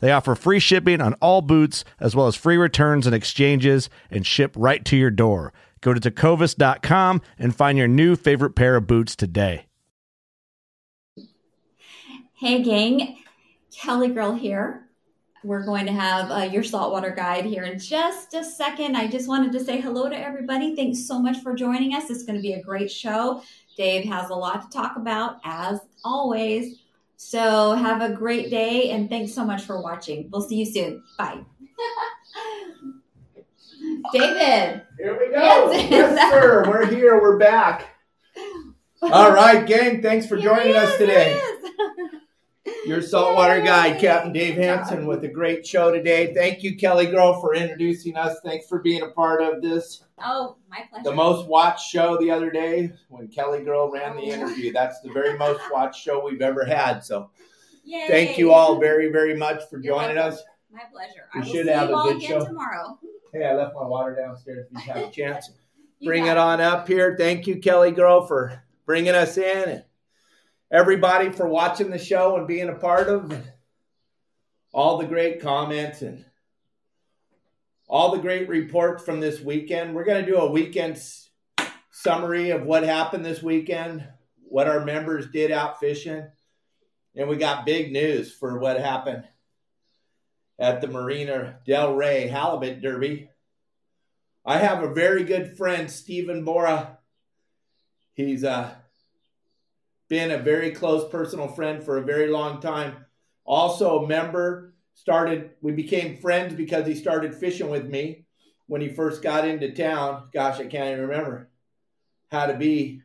They offer free shipping on all boots, as well as free returns and exchanges, and ship right to your door. Go to tecovas.com and find your new favorite pair of boots today. Hey, gang. Kelly Girl here. We're going to have uh, your saltwater guide here in just a second. I just wanted to say hello to everybody. Thanks so much for joining us. It's going to be a great show. Dave has a lot to talk about, as always. So have a great day and thanks so much for watching. We'll see you soon. Bye. David. Here we go. Yes, yes sir. We're here. We're back. All right, gang. Thanks for joining us today. Your saltwater Yay. guide, Captain Dave Hanson, with a great show today. Thank you, Kelly Girl, for introducing us. Thanks for being a part of this. Oh, my pleasure. The most watched show the other day when Kelly Girl ran the oh. interview. That's the very most watched show we've ever had. So Yay. thank you all very, very much for joining us. My pleasure. We should have a good show tomorrow. Hey, I left my water downstairs. If you have a chance, bring it on up here. Thank you, Kelly Girl, for bringing us in and everybody for watching the show and being a part of all the great comments and all the great reports from this weekend. We're going to do a weekend summary of what happened this weekend, what our members did out fishing, and we got big news for what happened at the Marina Del Rey Halibut Derby. I have a very good friend, Stephen Bora. He's uh, been a very close personal friend for a very long time. Also, a member, started, we became friends because he started fishing with me when he first got into town. Gosh, I can't even remember how to be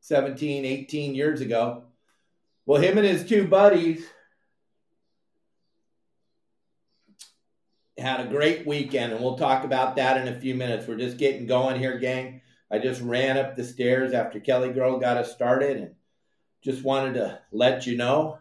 17, 18 years ago. Well, him and his two buddies had a great weekend, and we'll talk about that in a few minutes. We're just getting going here, gang. I just ran up the stairs after Kelly Girl got us started and just wanted to let you know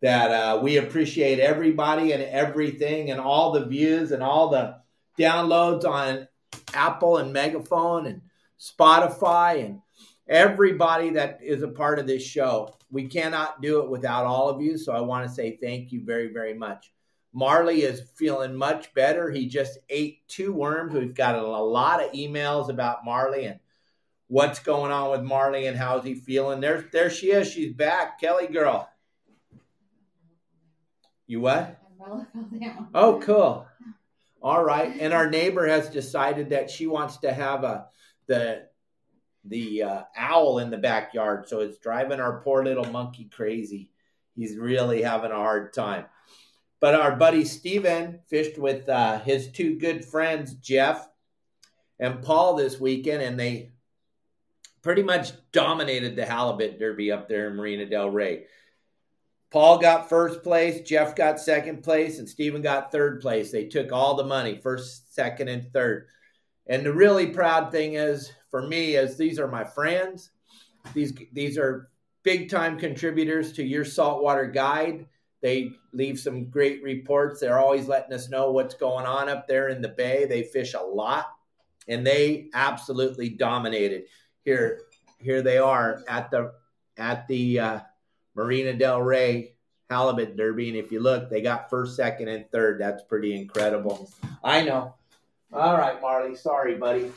that uh, we appreciate everybody and everything and all the views and all the downloads on Apple and Megaphone and Spotify and everybody that is a part of this show. We cannot do it without all of you. So I want to say thank you very, very much. Marley is feeling much better. He just ate two worms. We've got a lot of emails about Marley and what's going on with Marley and how's he feeling. There, there she is. She's back. Kelly girl. You what? Oh, cool. All right. And our neighbor has decided that she wants to have a the the uh, owl in the backyard, so it's driving our poor little monkey crazy. He's really having a hard time. But our buddy Steven fished with uh, his two good friends, Jeff and Paul, this weekend, and they pretty much dominated the halibut derby up there in Marina Del Rey. Paul got first place, Jeff got second place, and Steven got third place. They took all the money, first, second, and third. And the really proud thing is for me is these are my friends. These these are big time contributors to your saltwater guide. They leave some great reports. They're always letting us know what's going on up there in the bay. They fish a lot and they absolutely dominated. Here here they are at the at the uh, Marina Del Rey halibut derby and if you look they got first second and third that's pretty incredible i know all right marley sorry buddy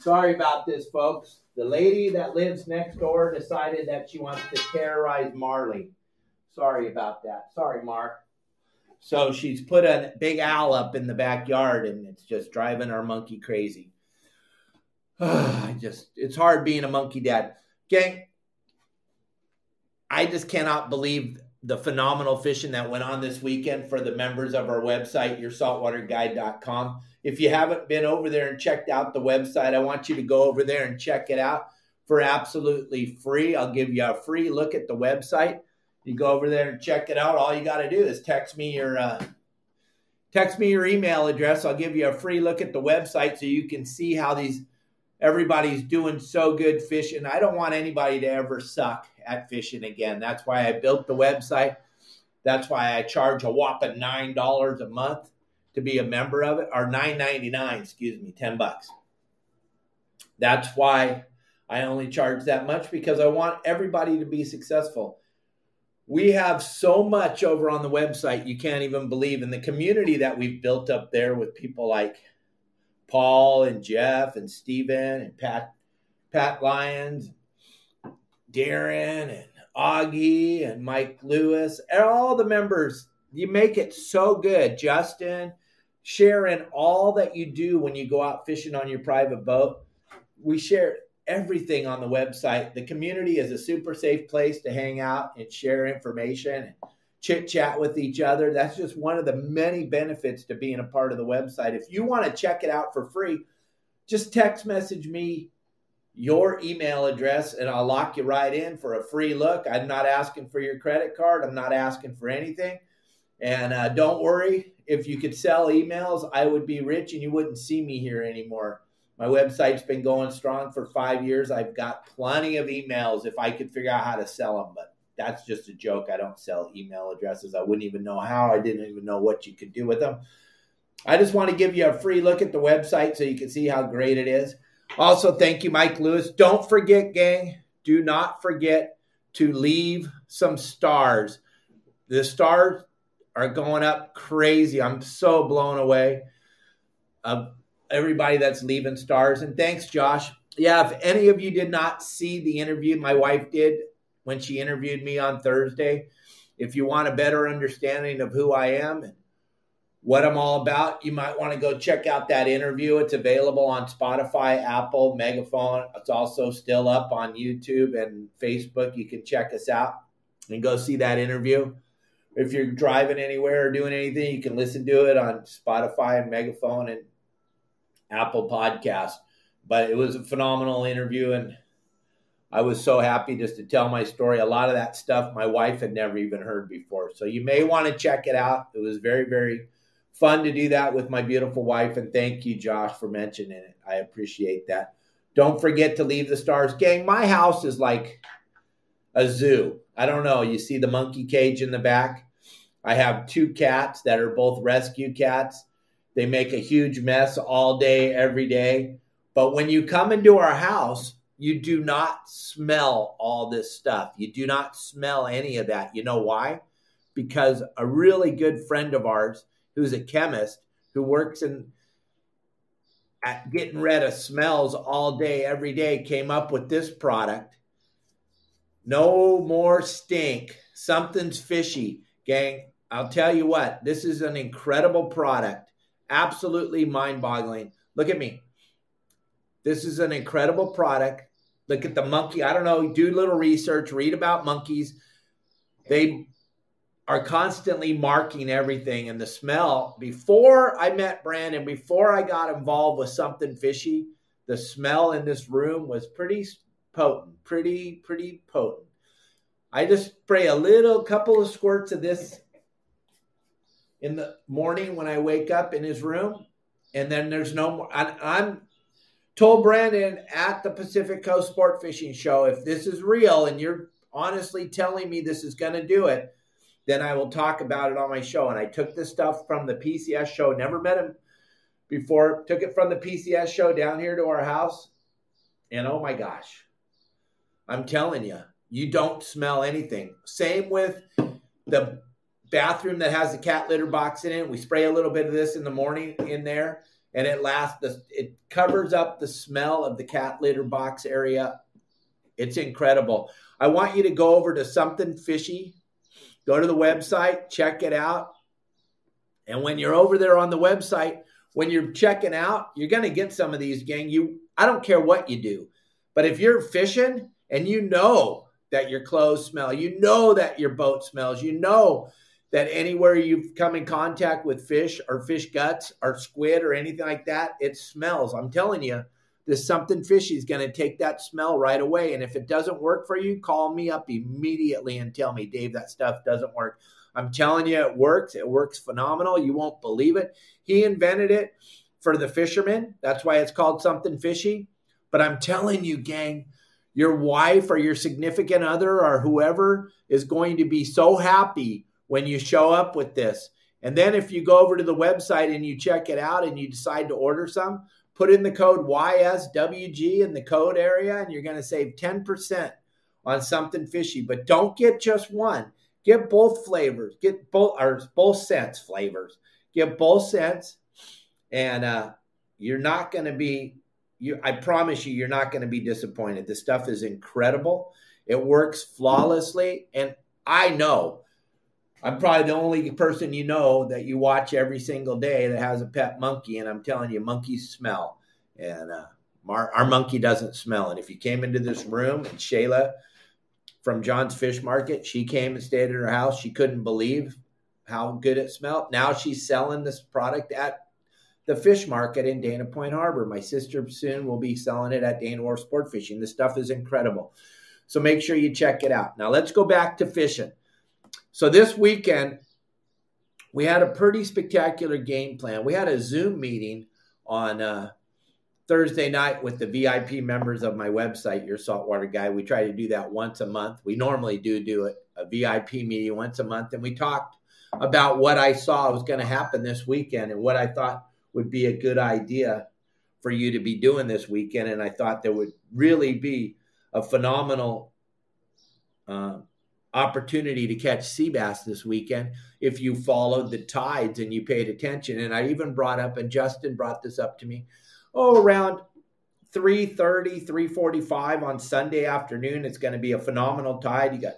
sorry about this folks the lady that lives next door decided that she wants to terrorize Marley. Sorry about that. Sorry, Mark. So she's put a big owl up in the backyard and it's just driving our monkey crazy. I just, it's hard being a monkey dad. Gang, I just cannot believe the phenomenal fishing that went on this weekend for the members of our website, yoursaltwaterguide.com. If you haven't been over there and checked out the website, I want you to go over there and check it out for absolutely free. I'll give you a free look at the website. You go over there and check it out. All you got to do is text me your uh, text me your email address. I'll give you a free look at the website so you can see how these everybody's doing so good fishing. I don't want anybody to ever suck at fishing again. That's why I built the website. That's why I charge a whopping nine dollars a month to be a member of it, or nine ninety nine, excuse me, ten bucks. That's why I only charge that much because I want everybody to be successful. We have so much over on the website you can't even believe in the community that we've built up there with people like Paul and Jeff and Steven and Pat Pat Lyons, Darren and Augie and Mike Lewis, and all the members. You make it so good. Justin, sharing all that you do when you go out fishing on your private boat. We share everything on the website. The community is a super safe place to hang out and share information chit chat with each other. That's just one of the many benefits to being a part of the website. If you want to check it out for free, just text message me your email address and I'll lock you right in for a free look. I'm not asking for your credit card, I'm not asking for anything. And uh, don't worry, if you could sell emails, I would be rich and you wouldn't see me here anymore. My website's been going strong for five years. I've got plenty of emails if I could figure out how to sell them, but that's just a joke. I don't sell email addresses. I wouldn't even know how. I didn't even know what you could do with them. I just want to give you a free look at the website so you can see how great it is. Also, thank you, Mike Lewis. Don't forget, gang, do not forget to leave some stars. The stars are going up crazy. I'm so blown away. of everybody that's leaving stars. And thanks, Josh. Yeah, if any of you did not see the interview, my wife did when she interviewed me on Thursday. If you want a better understanding of who I am and what I'm all about, you might want to go check out that interview. It's available on Spotify, Apple, Megaphone. It's also still up on YouTube and Facebook. You can check us out and go see that interview. If you're driving anywhere or doing anything, you can listen to it on Spotify and Megaphone and Apple Podcast. But it was a phenomenal interview, and I was so happy just to tell my story. A lot of that stuff my wife had never even heard before. So you may want to check it out. It was very, very fun to do that with my beautiful wife. And thank you, Josh, for mentioning it. I appreciate that. Don't forget to leave the stars. Gang, my house is like a zoo. I don't know. You see the monkey cage in the back? I have two cats that are both rescue cats. They make a huge mess all day, every day. But when you come into our house, you do not smell all this stuff. You do not smell any of that. You know why? Because a really good friend of ours, who's a chemist, who works in at getting rid of smells all day, every day, came up with this product. No more stink. Something's fishy. Gang, I'll tell you what, this is an incredible product absolutely mind boggling. Look at me. This is an incredible product. Look at the monkey. I don't know. Do a little research, read about monkeys. They are constantly marking everything and the smell. Before I met Brandon, before I got involved with something fishy, the smell in this room was pretty potent, pretty, pretty potent. I just spray a little couple of squirts of this in the morning when I wake up in his room, and then there's no more. I, I'm told Brandon at the Pacific Coast Sport Fishing Show if this is real and you're honestly telling me this is going to do it, then I will talk about it on my show. And I took this stuff from the PCS show, never met him before, took it from the PCS show down here to our house. And oh my gosh, I'm telling you, you don't smell anything. Same with the bathroom that has the cat litter box in it. We spray a little bit of this in the morning in there, and it lasts. It covers up the smell of the cat litter box area. It's incredible. I want you to go over to something fishy. Go to the website, check it out. And when you're over there on the website, when you're checking out, you're going to get some of these, gang. You, I don't care what you do, but if you're fishing and you know that your clothes smell, you know that your boat smells, you know that anywhere you've come in contact with fish or fish guts or squid or anything like that, it smells. I'm telling you, this something fishy is going to take that smell right away. And if it doesn't work for you, call me up immediately and tell me, Dave, that stuff doesn't work. I'm telling you, it works. It works phenomenal. You won't believe it. He invented it for the fishermen. That's why it's called something fishy. But I'm telling you, gang, your wife or your significant other or whoever is going to be so happy when you show up with this. And then if you go over to the website and you check it out and you decide to order some, put in the code YSWG in the code area and you're going to save 10% on something fishy. But don't get just one. Get both flavors. Get both or both scents flavors. Get both scents, and uh, you're not going to be. You, I promise you, you're not going to be disappointed. The stuff is incredible. It works flawlessly, and I know I'm probably the only person you know that you watch every single day that has a pet monkey, and I'm telling you, monkeys smell, and uh, our, our monkey doesn't smell. And if you came into this room and Shayla from Jon's Fish Market. She came and stayed at her house. She couldn't believe how good it smelled. Now she's selling this product at the fish market in Dana Point Harbor. My sister soon will be selling it at Dana Wharf Sport Fishing. This stuff is incredible. So make sure you check it out. Now let's go back to fishing. So this weekend, we had a pretty spectacular game plan. We had a Zoom meeting on uh, Thursday night with the VIP members of my website, Your Saltwater Guide. We try to do that once a month. We normally do do it, a VIP meeting once a month. And we talked about what I saw was going to happen this weekend and what I thought would be a good idea for you to be doing this weekend. And I thought there would really be a phenomenal uh, opportunity to catch sea bass this weekend if you followed the tides and you paid attention. And I even brought up, and Justin brought this up to me oh, around 3.30, 3.45 on Sunday afternoon. It's going to be a phenomenal tide. You got,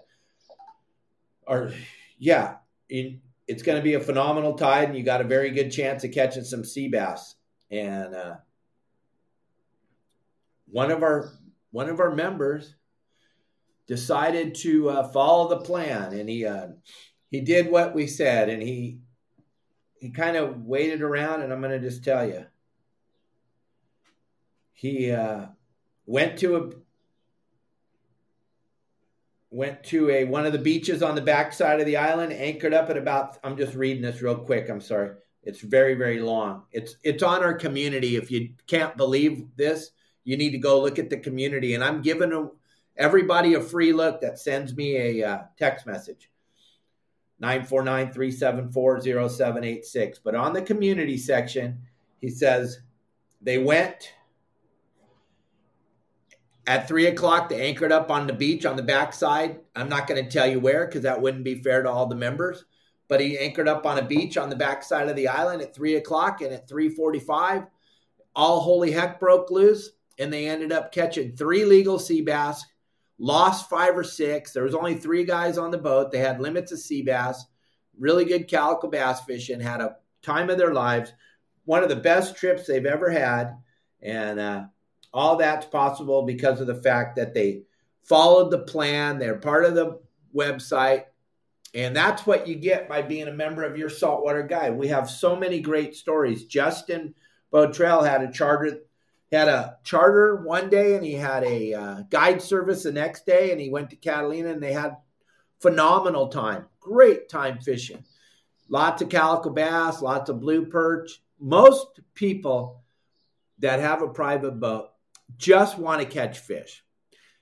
or yeah, in, it's going to be a phenomenal tide, and you got a very good chance of catching some sea bass. And uh, one of our one of our members decided to uh, follow the plan, and he uh, he did what we said, and he he kind of waited around, and I'm going to just tell you he uh, went to a went to a one of the beaches on the backside of the island, anchored up at about. I'm just reading this real quick. I'm sorry. It's very very long. It's it's on our community. If you can't believe this, you need to go look at the community. And I'm giving a, everybody a free look that sends me a uh, text message. 949-374-0786. But on the community section, he says they went at three o'clock, they anchored up on the beach on the backside. I'm not going to tell you where because that wouldn't be fair to all the members. But he anchored up on a beach on the backside of the island at three o'clock, and at three forty-five, all holy heck broke loose, and they ended up catching three legal sea bass. Lost five or six. There was only three guys on the boat. They had limits of sea bass. Really good calico bass fishing. Had a time of their lives. One of the best trips they've ever had, and uh, all that's possible because of the fact that they followed the plan, they're part of the website. And that's what you get by being a member of your saltwater guide. We have so many great stories. Justin Botrell had a charter had a charter one day and he had a uh, guide service the next day and he went to Catalina and they had phenomenal time. Great time fishing. Lots of calico bass, lots of blue perch. Most people that have a private boat just want to catch fish.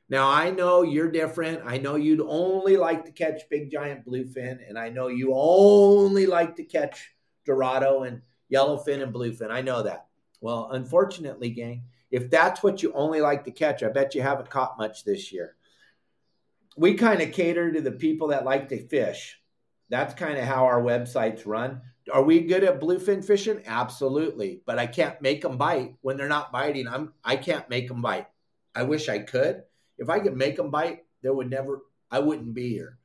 Now, I know you're different. I know you'd only like to catch big giant bluefin, and I know you only like to catch Dorado and yellowfin and bluefin. I know that. Well, unfortunately, gang, if that's what you only like to catch, I bet you haven't caught much this year. We kind of cater to the people that like to fish. That's kind of how our websites run. Are we good at bluefin fishing? Absolutely. But I can't make them bite when they're not biting. I'm I can't make them bite. I wish I could. If I could make them bite, there would never I wouldn't be here.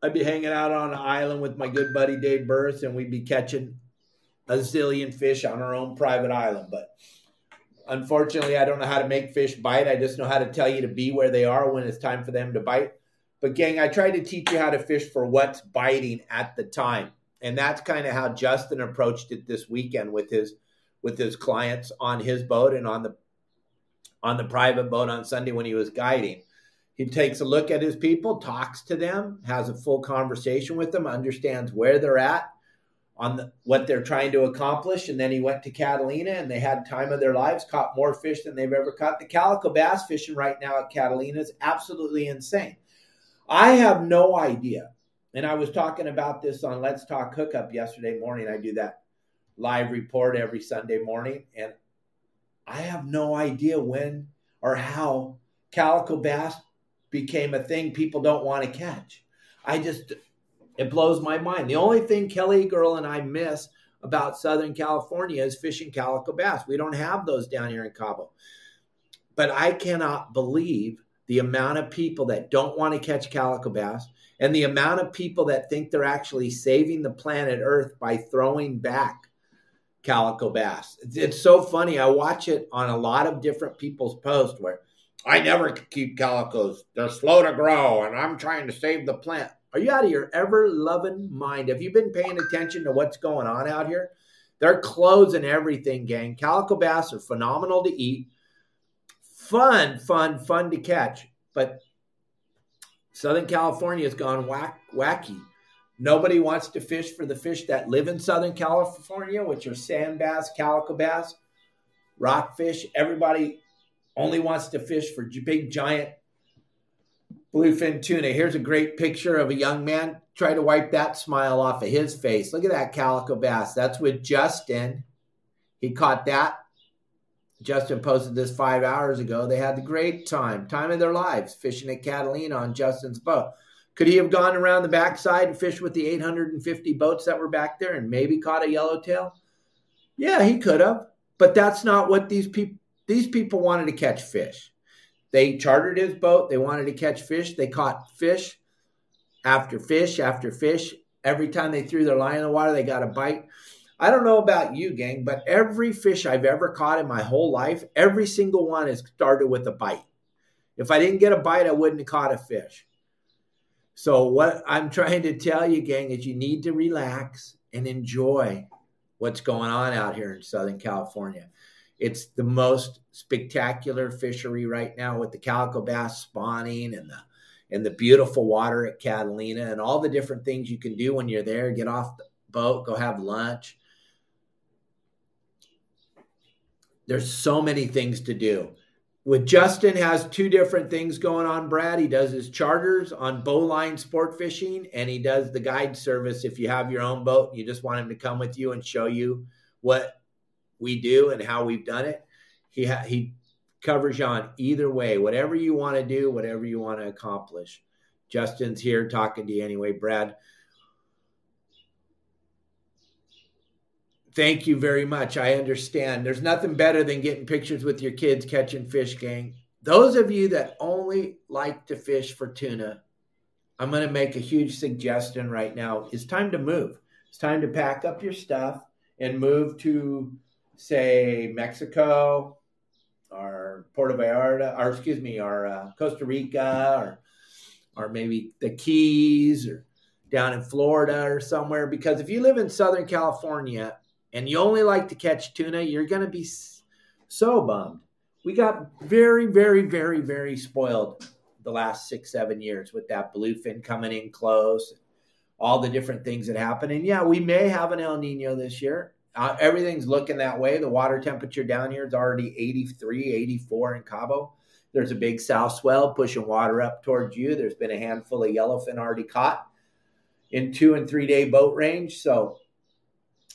I'd be hanging out on an island with my good buddy Dave Burris, and we'd be catching a zillion fish on our own private island. But unfortunately, I don't know how to make fish bite. I just know how to tell you to be where they are when it's time for them to bite. But, gang, I tried to teach you how to fish for what's biting at the time. And that's kind of how Justin approached it this weekend with his with his clients on his boat and on the on the private boat on Sunday when he was guiding. He takes a look at his people, talks to them, has a full conversation with them, understands where they're at, on the, what they're trying to accomplish. And then he went to Catalina and they had time of their lives, caught more fish than they've ever caught. The calico bass fishing right now at Catalina is absolutely insane. I have no idea. And I was talking about this on Let's Talk Hookup yesterday morning. I do that live report every Sunday morning. And I have no idea when or how calico bass became a thing people don't want to catch. I just it blows my mind. The only thing Kelly Girl and I miss about Southern California is fishing calico bass. We don't have those down here in Cabo. But I cannot believe the amount of people that don't want to catch calico bass and the amount of people that think they're actually saving the planet Earth by throwing back calico bass. It's so funny. I watch it on a lot of different people's posts where I never keep calicos. They're slow to grow and I'm trying to save the plant. Are you out of your ever loving mind? Have you been paying attention to what's going on out here? They're closing everything, gang. Calico bass are phenomenal to eat. Fun, fun, fun to catch. But Southern California has gone whack, wacky. Nobody wants to fish for the fish that live in Southern California, which are sand bass, calico bass, rockfish. Everybody only wants to fish for big, giant bluefin tuna. Here's a great picture of a young man. Try to wipe that smile off of his face. Look at that calico bass. That's with Justin. He caught that. Justin posted this five hours ago. They had the great time, time of their lives, fishing at Catalina on Justin's boat. Could he have gone around the backside and fished with the 850 boats that were back there and maybe caught a yellowtail? Yeah, he could have. But that's not what these people these people wanted to catch fish. They chartered his boat. They wanted to catch fish. They caught fish after fish after fish. Every time they threw their line in the water, they got a bite. I don't know about you, gang, but every fish I've ever caught in my whole life, every single one has started with a bite. If I didn't get a bite, I wouldn't have caught a fish. So, what I'm trying to tell you, gang, is you need to relax and enjoy what's going on out here in Southern California. It's the most spectacular fishery right now with the calico bass spawning and the and the beautiful water at Catalina and all the different things you can do when you're there. Get off the boat, go have lunch. There's so many things to do. With Justin has two different things going on, Brad. He does his charters on Bowline Sport Fishing and he does the guide service if you have your own boat, you just want him to come with you and show you what we do and how we've done it. He ha- he covers you on either way, whatever you want to do, whatever you want to accomplish. Justin's here talking to you anyway, Brad. Thank you very much. I understand. There's nothing better than getting pictures with your kids catching fish, gang. Those of you that only like to fish for tuna, I'm going to make a huge suggestion right now. It's time to move. It's time to pack up your stuff and move to say Mexico or Puerto Vallarta, or excuse me, or uh, Costa Rica, or or maybe the Keys, or down in Florida or somewhere. Because if you live in Southern California and you only like to catch tuna, you're going to be so bummed. We got very, very, very, very spoiled the last six, seven years with that bluefin coming in close, all the different things that happen. And yeah, we may have an El Nino this year. Uh, everything's looking that way. The water temperature down here is already 83, 84 in Cabo. There's a big south swell pushing water up towards you. There's been a handful of yellowfin already caught in two and three day boat range. So,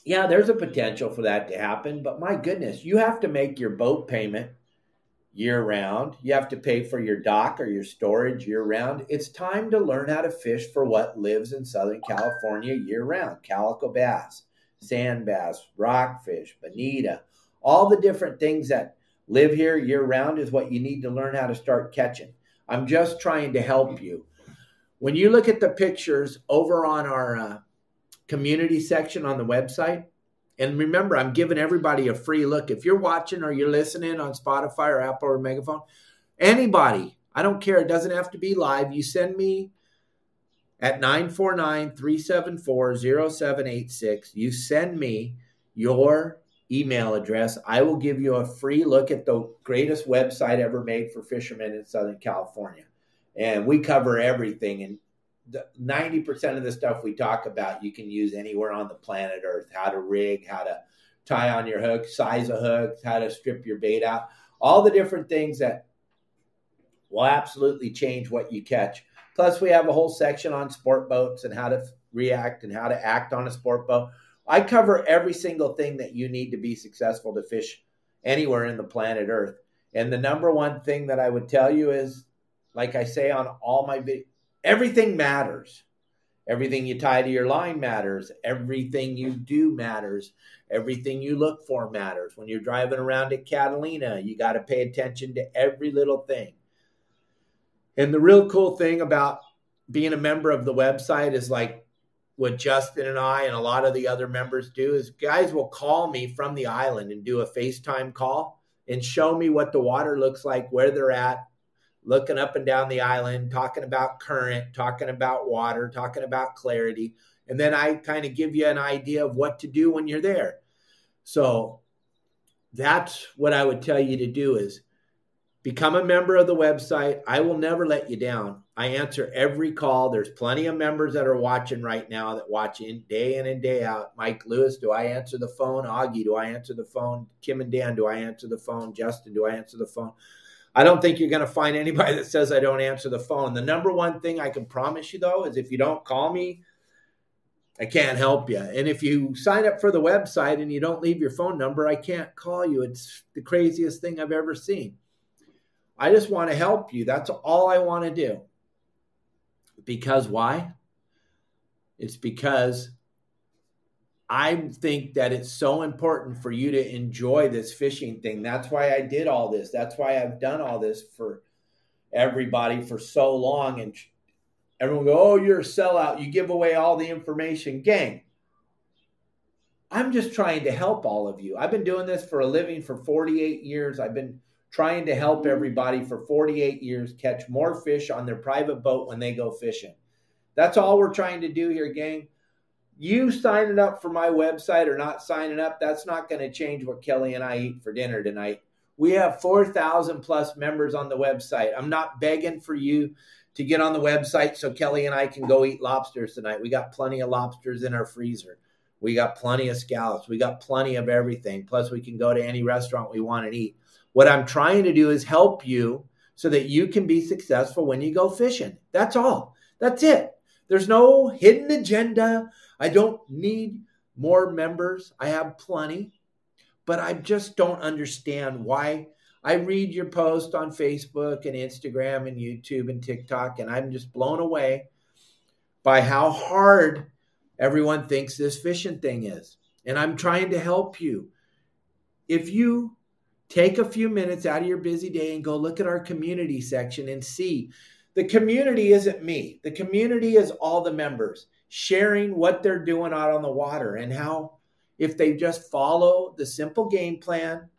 yeah, there's a potential for that to happen. But my goodness, you have to make your boat payment year round. You have to pay for your dock or your storage year round. It's time to learn how to fish for what lives in Southern California year round calico bass sand bass, rockfish, bonita, all the different things that live here year round is what you need to learn how to start catching. I'm just trying to help you When you look at the pictures over on our uh, community section on the website, and remember, I'm giving everybody a free look. If you're watching or you're listening on Spotify or Apple or Megaphone, anybody, I don't care. It doesn't have to be live. You send me at 949 374 0786. You send me your email address. I will give you a free look at the greatest website ever made for fishermen in Southern California. And we cover everything. And 90% of the stuff we talk about, you can use anywhere on the planet Earth how to rig, how to tie on your hook, size a hook, how to strip your bait out, all the different things that will absolutely change what you catch. Plus, we have a whole section on sport boats and how to react and how to act on a sport boat. I cover every single thing that you need to be successful to fish anywhere in the planet Earth. And the number one thing that I would tell you is, like I say on all my videos, everything matters. Everything you tie to your line matters. Everything you do matters. Everything you look for matters. When you're driving around at Catalina, you got to pay attention to every little thing. And the real cool thing about being a member of the website is like what Justin and I and a lot of the other members do is guys will call me from the island and do a FaceTime call and show me what the water looks like, where they're at, looking up and down the island, talking about current, talking about water, talking about clarity. And then I kind of give you an idea of what to do when you're there. So that's what I would tell you to do is Become a member of the website. I will never let you down. I answer every call. There's plenty of members that are watching right now that watch in day in and day out. Mike Lewis, do I answer the phone? Augie, do I answer the phone? Kim and Dan, do I answer the phone? Justin, do I answer the phone? I don't think you're going to find anybody that says I don't answer the phone. The number one thing I can promise you, though, is if you don't call me, I can't help you. And if you sign up for the website and you don't leave your phone number, I can't call you. It's the craziest thing I've ever seen. I just want to help you. That's all I want to do. Because why? It's because I think that it's so important for you to enjoy this fishing thing. That's why I did all this. That's why I've done all this for everybody for so long. And everyone go, oh, you're a sellout. You give away all the information. Gang, I'm just trying to help all of you. I've been doing this for a living for 48 years. I've been trying to help everybody for 48 years catch more fish on their private boat when they go fishing. That's all we're trying to do here, gang. You signing up for my website or not signing up, that's not going to change what Kelly and I eat for dinner tonight. We have 4,000 plus members on the website. I'm not begging for you to get on the website so Kelly and I can go eat lobsters tonight. We got plenty of lobsters in our freezer. We got plenty of scallops. We got plenty of everything. Plus, we can go to any restaurant we want and eat. What I'm trying to do is help you so that you can be successful when you go fishing. That's all. That's it. There's no hidden agenda. I don't need more members. I have plenty, but I just don't understand why. I read your post on Facebook and Instagram and YouTube and TikTok, and I'm just blown away by how hard everyone thinks this fishing thing is. And I'm trying to help you. If you Take a few minutes out of your busy day and go look at our community section and see. The community isn't me, the community is all the members sharing what they're doing out on the water and how, if they just follow the simple game plan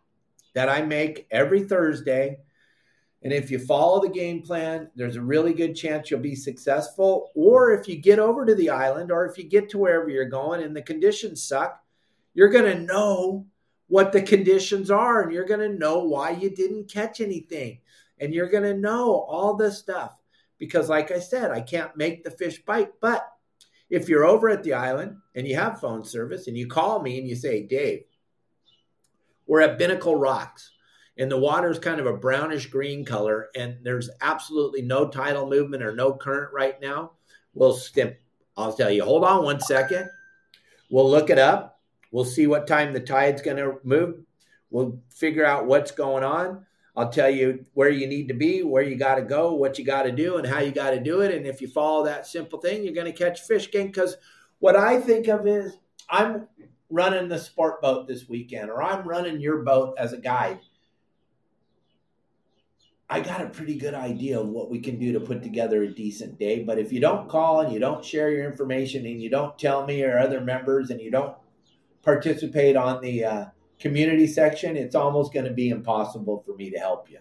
that I make every Thursday, and if you follow the game plan, there's a really good chance you'll be successful. Or if you get over to the island or if you get to wherever you're going and the conditions suck, you're going to know what the conditions are and you're going to know why you didn't catch anything. And you're going to know all this stuff. Because like i said i can't make the fish bite but if you're over at the island and you have phone service and you call me and you say dave we're at binnacle rocks and the water is kind of a brownish green color and there's absolutely no tidal movement or no current right now we'll i'll tell you hold on one second. We'll look it up We'll see what time the tide's going to move. We'll figure out what's going on. I'll tell you where you need to be, where you got to go, what you got to do, and how you got to do it. And if you follow that simple thing, you're going to catch fish, gang. Because what I think of is I'm running the sport boat this weekend, or I'm running your boat as a guide. I got a pretty good idea of what we can do to put together a decent day. But if you don't call and you don't share your information and you don't tell me or other members and you don't participate on the uh, community section, it's almost going to be impossible for me to help you.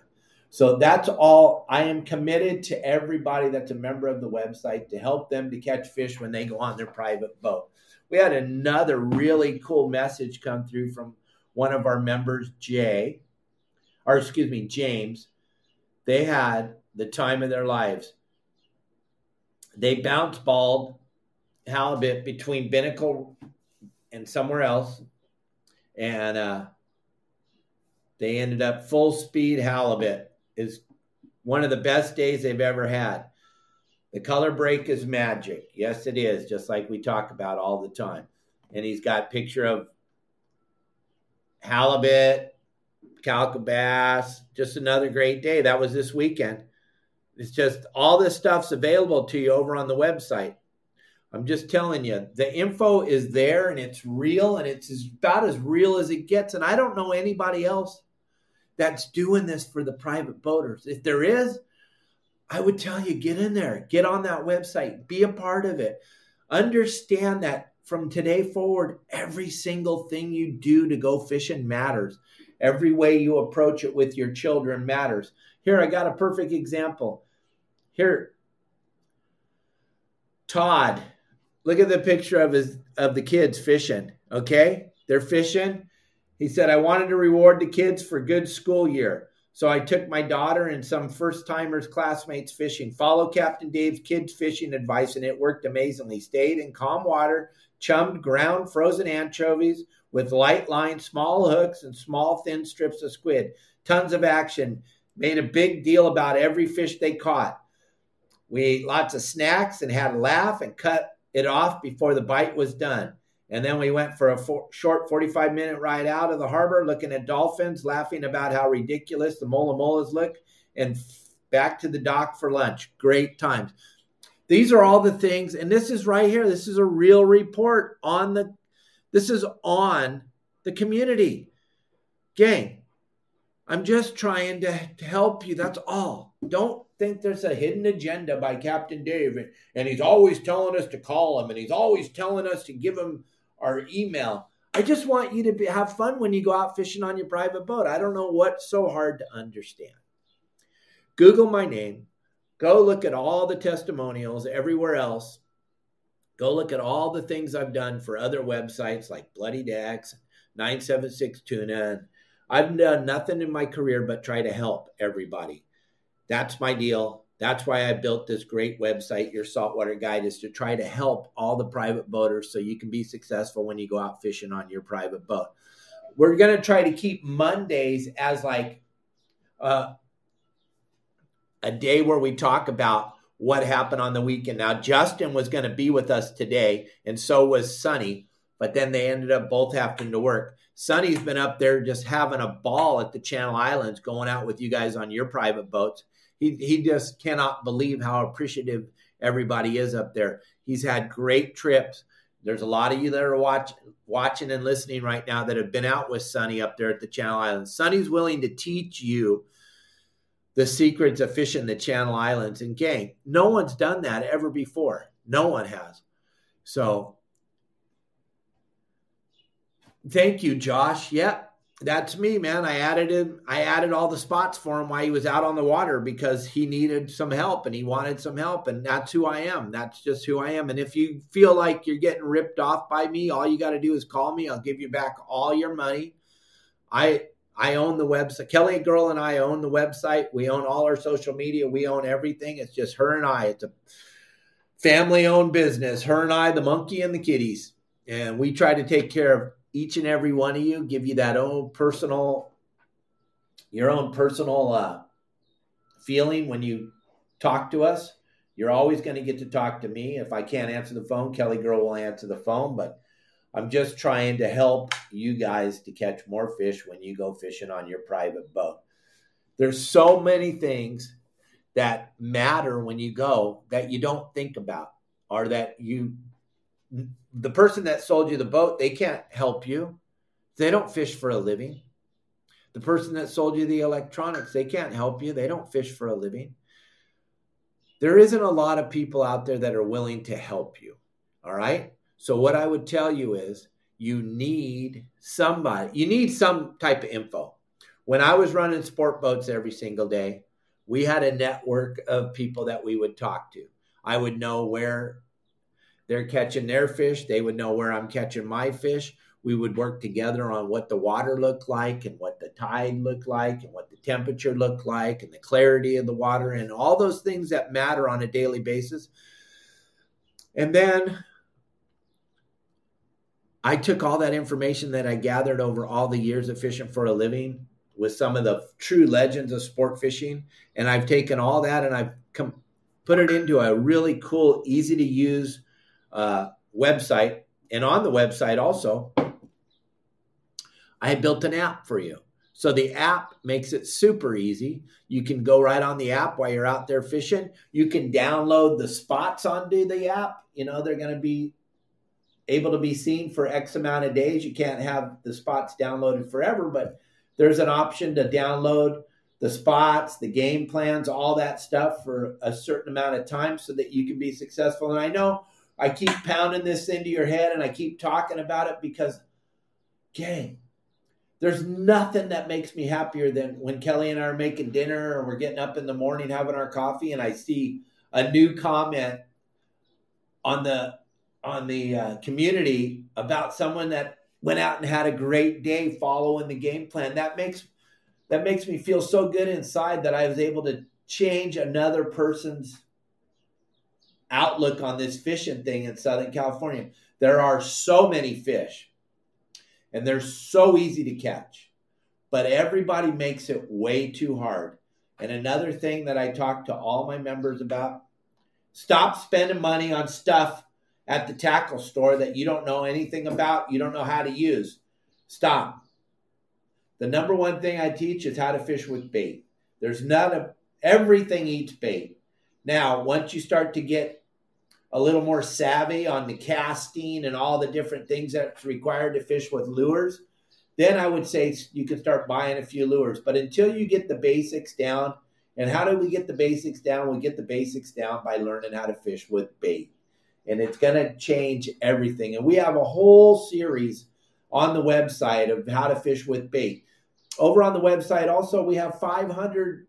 So that's all. I am committed to everybody that's a member of the website to help them to catch fish when they go on their private boat. We had another really cool message come through from one of our members, Jay, or excuse me, James they had the time of their lives. They bounce balled halibut between Binnacle and somewhere else, and uh, they ended up full speed halibut. Is one of the best days they've ever had. The color break is magic. Yes, it is, just like we talk about all the time. And he's got picture of halibut, calico bass. Just another great day. That was this weekend. It's just all this stuff's available to you over on the website. I'm just telling you, the info is there and it's real and it's about as real as it gets. And I don't know anybody else that's doing this for the private boaters. If there is, I would tell you get in there, get on that website, be a part of it. Understand that from today forward, every single thing you do to go fishing matters. Every way you approach it with your children matters. Here, I got a perfect example. Here, Todd, look at the picture of his of the kids fishing. Okay, they're fishing. He said, "I wanted to reward the kids for good school year." So I took my daughter and some first timers classmates fishing. Follow Captain Dave's kids fishing advice, and it worked amazingly. Stayed in calm water, chummed ground frozen anchovies, with light line, small hooks, and small thin strips of squid. Tons of action. Made a big deal about every fish they caught. We ate lots of snacks and had a laugh and cut it off before the bite was done. And then we went for a short 45 minute ride out of the harbor looking at dolphins, laughing about how ridiculous the mola molas look, and back to the dock for lunch. Great times. These are all the things, and this is right here. This is a real report on the this is on the community. Gang, I'm just trying to, to help you. That's all. Don't think there's a hidden agenda by Captain Dave and, and he's always telling us to call him and he's always telling us to give him our email. I just want you to be, have fun when you go out fishing on your private boat. I don't know what's so hard to understand. Google my name. Go look at all the testimonials everywhere else Go look at all the things I've done for other websites like Bloody Decks, 976 Tuna. I've done nothing in my career but try to help everybody. That's my deal. That's why I built this great website, Your Saltwater Guide, is to try to help all the private boaters so you can be successful when you go out fishing on your private boat. We're going to try to keep Mondays as like uh, a day where we talk about what happened on the weekend. Now, Justin was going to be with us today, and so was Sonny, but then they ended up both having to work. Sonny's been up there just having a ball at the Channel Islands, going out with you guys on your private boats. He, he just cannot believe how appreciative everybody is up there. He's had great trips. There's a lot of you that are watch, watching and listening right now that have been out with Sonny up there at the Channel Islands. Sonny's willing to teach you the secrets of fishing the Channel Islands. And gang, no one's done that ever before. No one has. So thank you, Josh. Yep, that's me, man. I added him. I added all the spots for him while he was out on the water because he needed some help and he wanted some help. And that's who I am. That's just who I am. And if you feel like you're getting ripped off by me, all you got to do is call me. I'll give you back all your money. I I own the website. Kelly Girl and I own the website. We own all our social media. We own everything. It's just her and I. It's a family owned business. Her and I, the monkey and the kitties. And we try to take care of each and every one of you, give you that own personal, your own personal uh, feeling when you talk to us. You're always going to get to talk to me. If I can't answer the phone, Kelly Girl will answer the phone. But I'm just trying to help you guys to catch more fish when you go fishing on your private boat. There's so many things that matter when you go that you don't think about or that you the person that sold you the boat, they can't help you. They don't fish for a living. The person that sold you the electronics, they can't help you. They don't fish for a living. There isn't a lot of people out there that are willing to help you. All right. So, what I would tell you is you need somebody, you need some type of info. When I was running sport boats every single day, we had a network of people that we would talk to. I would know where they're catching their fish, they would know where I'm catching my fish. We would work together on what the water looked like and what the tide looked like and what the temperature looked like and the clarity of the water and all those things that matter on a daily basis. And then I took all that information that I gathered over all the years of fishing for a living with some of the true legends of sport fishing, and I've taken all that and I've come, put it into a really cool, easy to use uh, website. And on the website also, I built an app for you. So the app makes it super easy. You can go right on the app while you're out there fishing. You can download the spots onto the app. You know, they're going to be able to be seen for X amount of days. You can't have the spots downloaded forever, but there's an option to download the spots, the game plans, all that stuff for a certain amount of time so that you can be successful. And I know I keep pounding this into your head and I keep talking about it because, gang, there's nothing that makes me happier than when Kelly and I are making dinner or we're getting up in the morning having our coffee and I see a new comment on the on the uh, community about someone that went out and had a great day following the game plan. That makes that makes me feel so good inside that I was able to change another person's outlook on this fishing thing in Southern California. There are so many fish and they're so easy to catch, but everybody makes it way too hard. And another thing that I talk to all my members about stop spending money on stuff at the tackle store that you don't know anything about, you don't know how to use. Stop. The number one thing I teach is how to fish with bait. There's not of everything eats bait. Now, once you start to get a little more savvy on the casting and all the different things that's required to fish with lures, then I would say you can start buying a few lures. But until you get the basics down, and how do we get the basics down? We get the basics down by learning how to fish with bait and it's going to change everything. And we have a whole series on the website of how to fish with bait. Over on the website, also, we have 500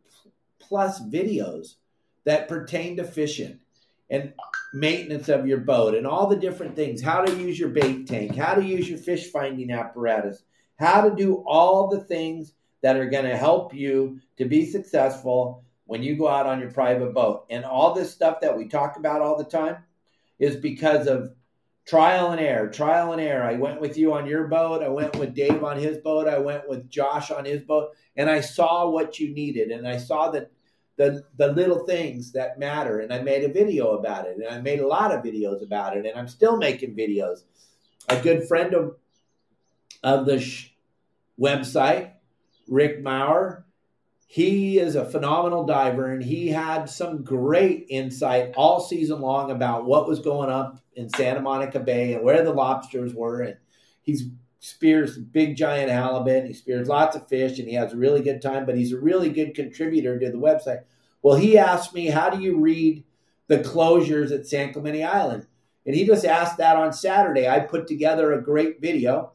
plus videos that pertain to fishing and maintenance of your boat and all the different things how to use your bait tank, how to use your fish finding apparatus, how to do all the things that are going to help you to be successful when you go out on your private boat. And all this stuff that we talk about all the time is because of trial and error, trial and error. I went with you on your boat. I went with Dave on his boat. I went with Josh on his boat, and I saw what you needed, and I saw that the the little things that matter. And I made a video about it, and I made a lot of videos about it, and I'm still making videos. A good friend of of the sh- website, Rick Maurer, he is a phenomenal diver and he had some great insight all season long about what was going up in Santa Monica Bay and where the lobsters were. And he spears big giant halibut, he spears lots of fish, and he has a really good time, but he's a really good contributor to the website. Well, he asked me, How do you read the closures at San Clemente Island? And he just asked that on Saturday. I put together a great video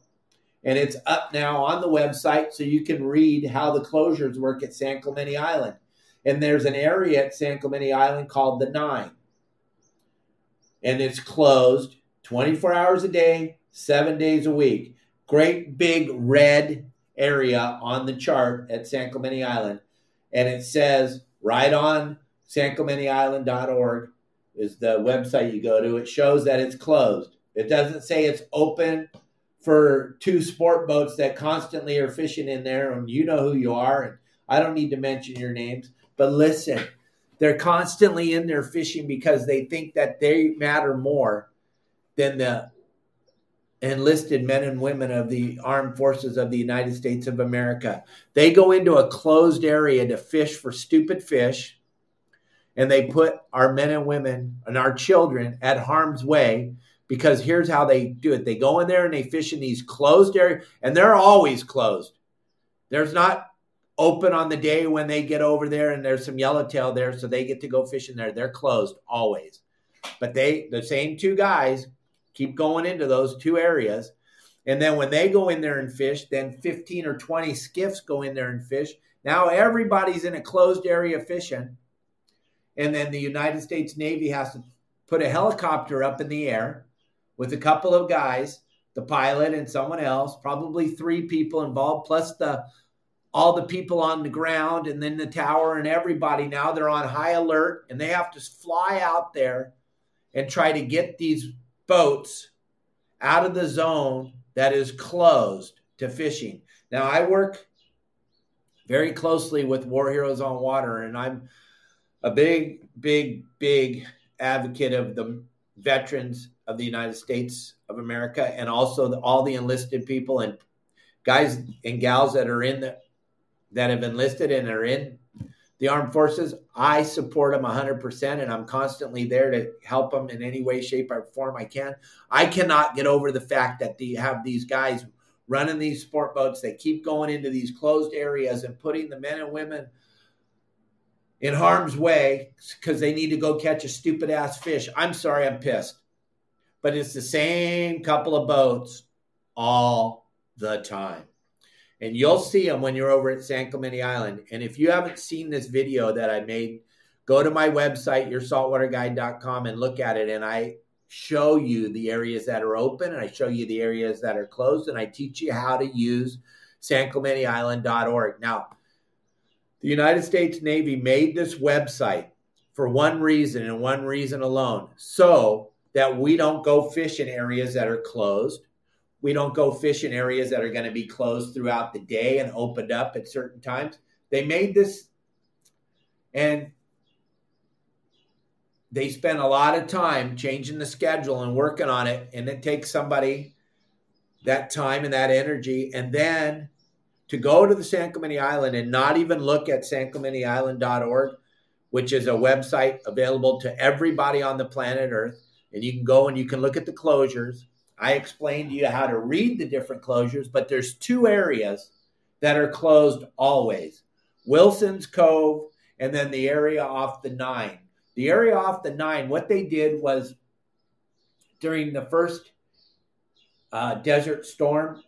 and it's up now on the website so you can read how the closures work at San Clemente Island. And there's an area at San Clemente Island called the Nine, and it's closed 24 hours a day, seven days a week. Great big red area on the chart at San Clemente Island, and it says right on SanClementeIsland.org is the website you go to. It shows that it's closed. It doesn't say it's open for two sport boats that constantly are fishing in there, and you know who you are, and I don't need to mention your names, but listen, they're constantly in there fishing because they think that they matter more than the enlisted men and women of the armed forces of the United States of America. They go into a closed area to fish for stupid fish, and they put our men and women and our children at harm's way because here's how they do it they go in there and they fish in these closed areas and they're always closed There's not open on the day when they get over there and there's some yellowtail there so they get to go fishing there. They're closed always. But they the same two guys keep going into those two areas. And then when they go in there and fish, then 15 or 20 skiffs go in there and fish. Now everybody's in a closed area fishing. And then the United States Navy has to put a helicopter up in the air with a couple of guys, the pilot and someone else, probably three people involved, plus the all the people on the ground and then the tower and everybody. Now they're on high alert and they have to fly out there and try to get these boats out of the zone that is closed to fishing. Now I work very closely with War Heroes on Water, and I'm a big, big, big advocate of the veterans of the United States of America and also the, all the enlisted people and guys and gals that are in the that have enlisted and are in the armed forces. I support them 100% and I'm constantly there to help them in any way, shape, or form I can. I cannot get over the fact that they have these guys running these sport boats. They keep going into these closed areas and putting the men and women in harm's way because they need to go catch a stupid ass fish. I'm sorry, I'm pissed. But it's the same couple of boats all the time and you'll see them when you're over at San Clemente Island. And if you haven't seen this video that I made, go to my website, yoursaltwaterguide.com, and look at it. And I show you the areas that are open and I show you the areas that are closed, and I teach you how to use sanclementeisland.org. Now, the United States Navy made this website for one reason and one reason alone so that we don't go fish in areas that are closed we don't go fish in areas that are going to be closed throughout the day and opened up at certain times. They made this and they spent a lot of time changing the schedule and working on it. And it takes somebody that time and that energy. And then to go to the San Clemente Island and not even look at sanclementeisland.org, which is a website available to everybody on the planet Earth. And you can go and you can look at the closures I explained to you how to read the different closures, but there's two areas that are closed always Wilson's Cove and then the area off the nine. The area off the nine, what they did was during the first uh, desert storm,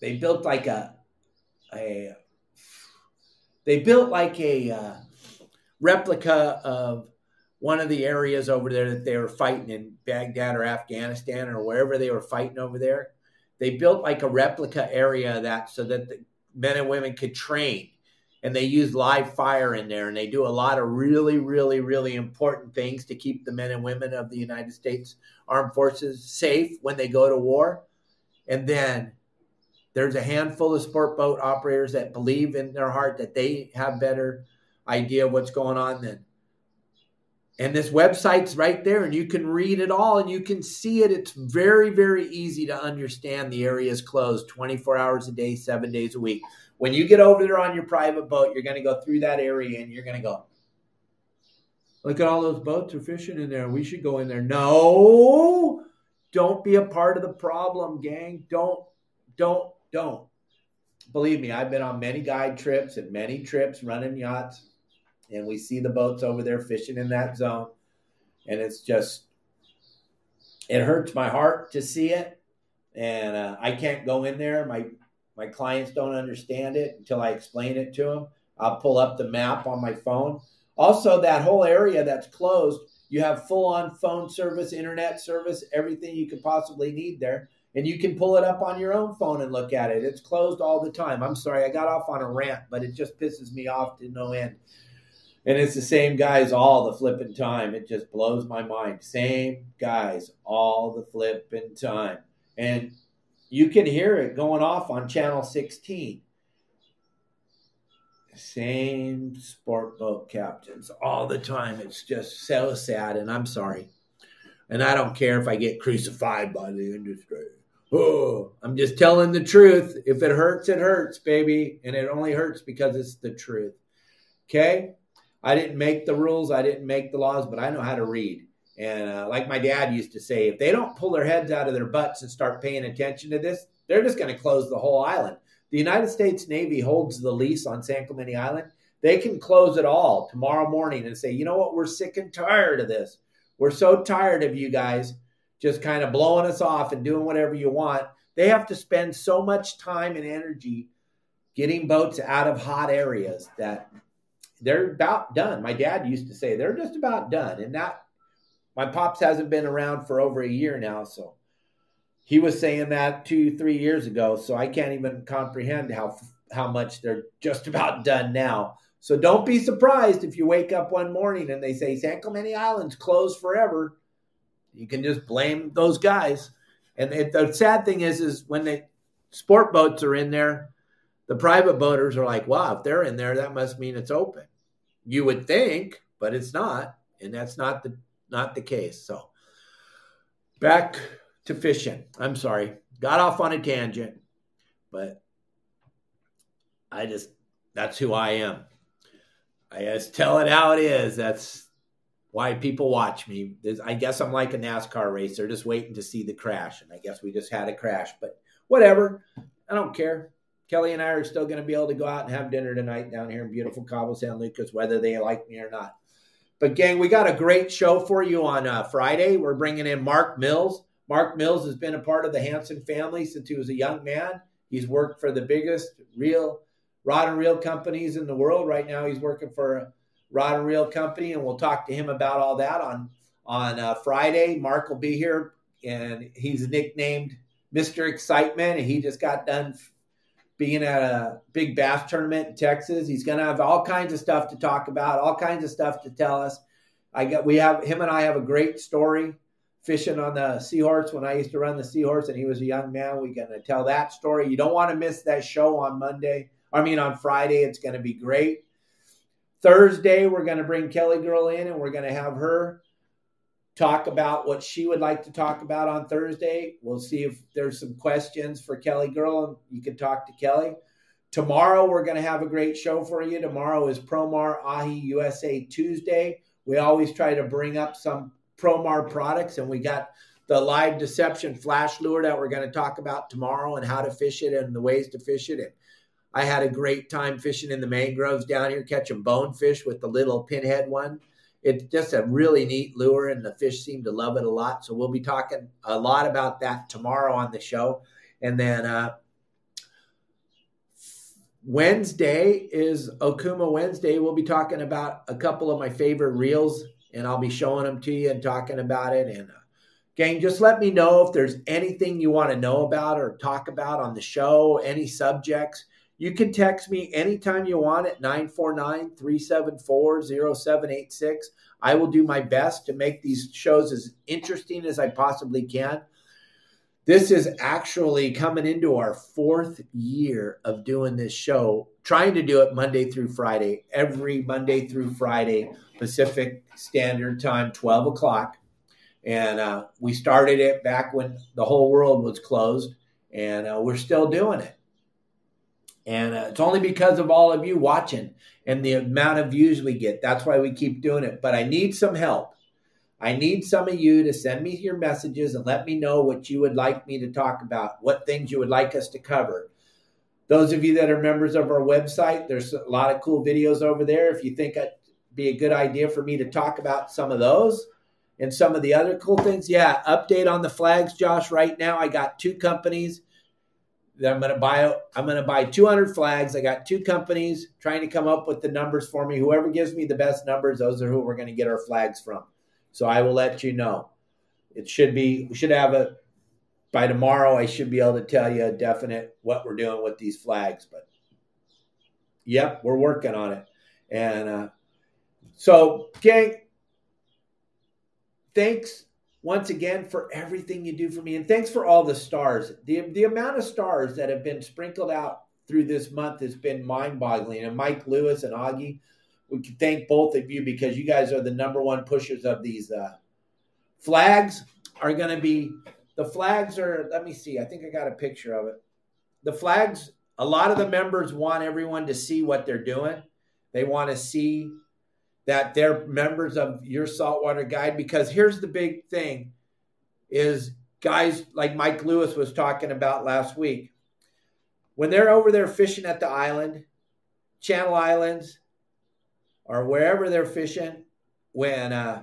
they built like a, a they built like a uh, replica of one of the areas over there that they were fighting in Baghdad or Afghanistan or wherever they were fighting over there. They built like a replica area that so that the men and women could train and they use live fire in there and they do a lot of really really really important things to keep the men and women of the United States armed forces safe when they go to war and then there's a handful of sport boat operators that believe in their heart that they have better idea of what's going on than and this website's right there, and you can read it all and you can see it. It's very, very easy to understand. The area is closed 24 hours a day, seven days a week. When you get over there on your private boat, you're going to go through that area and you're going to go, Look at all those boats are fishing in there. We should go in there. No, don't be a part of the problem, gang. Don't, don't, don't. Believe me, I've been on many guide trips and many trips running yachts and we see the boats over there fishing in that zone. And it's just, it hurts my heart to see it. And uh, I can't go in there. My my clients don't understand it until I explain it to them. I'll pull up the map on my phone. Also, that whole area that's closed, you have full on phone service, internet service, everything you could possibly need there. And you can pull it up on your own phone and look at it. It's closed all the time. I'm sorry, I got off on a rant, but it just pisses me off to no end and it's the same guys all the flipping time. It just blows my mind. Same guys all the flipping time. And you can hear it going off on channel 16. Same sport boat captains all the time. It's just so sad, and I'm sorry. And I don't care if I get crucified by the industry. Oh, I'm just telling the truth. If it hurts, it hurts, baby. And it only hurts because it's the truth. Okay? I didn't make the rules, I didn't make the laws, but I know how to read. And uh, like my dad used to say, if they don't pull their heads out of their butts and start paying attention to this, they're just going to close the whole island. The United States Navy holds the lease on San Clemente Island. They can close it all tomorrow morning and say, you know what, we're sick and tired of this. We're so tired of you guys just kind of blowing us off and doing whatever you want. They have to spend so much time and energy getting boats out of hot areas that they're about done. My dad used to say they're just about done. And that my pops hasn't been around for over a year now, so he was saying that two, three years ago. So I can't even comprehend how how much they're just about done now. So don't be surprised if you wake up one morning and they say San Clemente Island's closed forever. You can just blame those guys. And the sad thing is, is when the sport boats are in there, the private boaters are like, "Wow, if they're in there, that must mean it's open." You would think, but it's not, and that's not the not the case. So back to fishing. I'm sorry, got off on a tangent, but I just that's who I am. I just tell it how it is. That's why people watch me. I guess I'm like a NASCAR racer, just waiting to see the crash. And I guess we just had a crash, but whatever. I don't care. Kelly and I are still going to be able to go out and have dinner tonight down here in beautiful Cabo San Lucas, whether they like me or not. But, gang, we got a great show for you on uh, Friday. We're bringing in Mark Mills. Mark Mills has been a part of the Hansen family since he was a young man. He's worked for the biggest real rod and reel companies in the world. Right now, he's working for a rod and reel company, and we'll talk to him about all that on on uh, Friday. Mark will be here, and he's nicknamed Mister Excitement, and he just got done being at a big bass tournament in Texas. He's going to have all kinds of stuff to talk about, all kinds of stuff to tell us. I got we have him and I have a great story fishing on the Seahorse when I used to run the Seahorse and he was a young man. We're going to tell that story. You don't want to miss that show on Monday. I mean on Friday. It's going to be great. Thursday we're going to bring Kelly Girl in and we're going to have her talk about what she would like to talk about on Thursday. We'll see if there's some questions for Kelly Girl and you can talk to Kelly. Tomorrow, we're going to have a great show for you. Tomorrow is Promar Ahi USA Tuesday. We always try to bring up some Promar products, and we got the live deception flash lure that we're going to talk about tomorrow and how to fish it and the ways to fish it. And I had a great time fishing in the mangroves down here, catching bonefish with the little pinhead one it's just a really neat lure, and the fish seem to love it a lot. So we'll be talking a lot about that tomorrow on the show. And then uh, Wednesday is Okuma Wednesday. We'll be talking about a couple of my favorite reels, and I'll be showing them to you and talking about it. And uh, gang, just let me know if there's anything you want to know about or talk about on the show, any subjects. You can text me anytime you want at 949 374 0786. I will do my best to make these shows as interesting as I possibly can. This is actually coming into our fourth year of doing this show, trying to do it Monday through Friday, every Monday through Friday, Pacific Standard Time, 12 o'clock. And uh, we started it back when the whole world was closed, and uh, we're still doing it. And uh, it's only because of all of you watching and the amount of views we get. That's why we keep doing it. But I need some help. I need some of you to send me your messages and let me know what you would like me to talk about, what things you would like us to cover. Those of you that are members of our website, there's a lot of cool videos over there. If you think it'd be a good idea for me to talk about some of those and some of the other cool things, yeah, update on the flags, Josh. Right now, I got two companies that I'm going to buy. I'm going to buy 200 flags. I got two companies trying to come up with the numbers for me. Whoever gives me the best numbers, those are who we're going to get our flags from. So I will let you know. It should be. We should have a by tomorrow. I should be able to tell you a definite what we're doing with these flags. But yep, we're working on it. And uh, so, gang, thanks once again for everything you do for me. And thanks for all the stars. The, the amount of stars that have been sprinkled out through this month has been mind boggling. And Mike Lewis and Augie, we can thank both of you because you guys are the number one pushers of these uh, flags. Are going to be the flags are, let me see, I think I got a picture of it. The flags, a lot of the members want everyone to see what they're doing. They want to see that they're members of your saltwater guide because here's the big thing is guys like Mike Lewis was talking about last week. when they're over there fishing at the island, Channel Islands, or wherever they're fishing, when uh,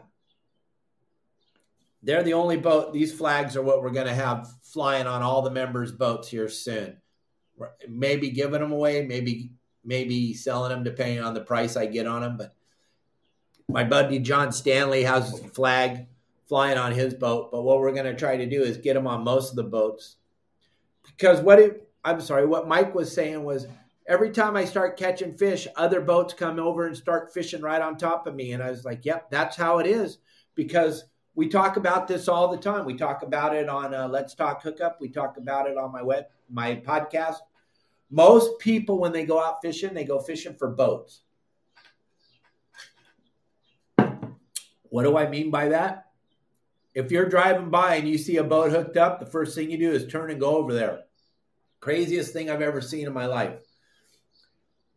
they're the only boat, these flags are what we're going to have flying on all the members' boats here soon. Maybe giving them away, maybe maybe selling them depending on the price I get on them. But my buddy John Stanley has a flag flying on his boat. But what we're going to try to do is get them on most of the boats because what it, I'm sorry, what Mike was saying was every time I start catching fish, other boats come over and start fishing right on top of me. And I was like, yep, that's how it is because we talk about this all the time. We talk about it on uh, Let's Talk Hookup. We talk about it on my web, my podcast. Most people, when they go out fishing, they go fishing for boats. What do I mean by that? If you're driving by and you see a boat hooked up, the first thing you do is turn and go over there. Craziest thing I've ever seen in my life.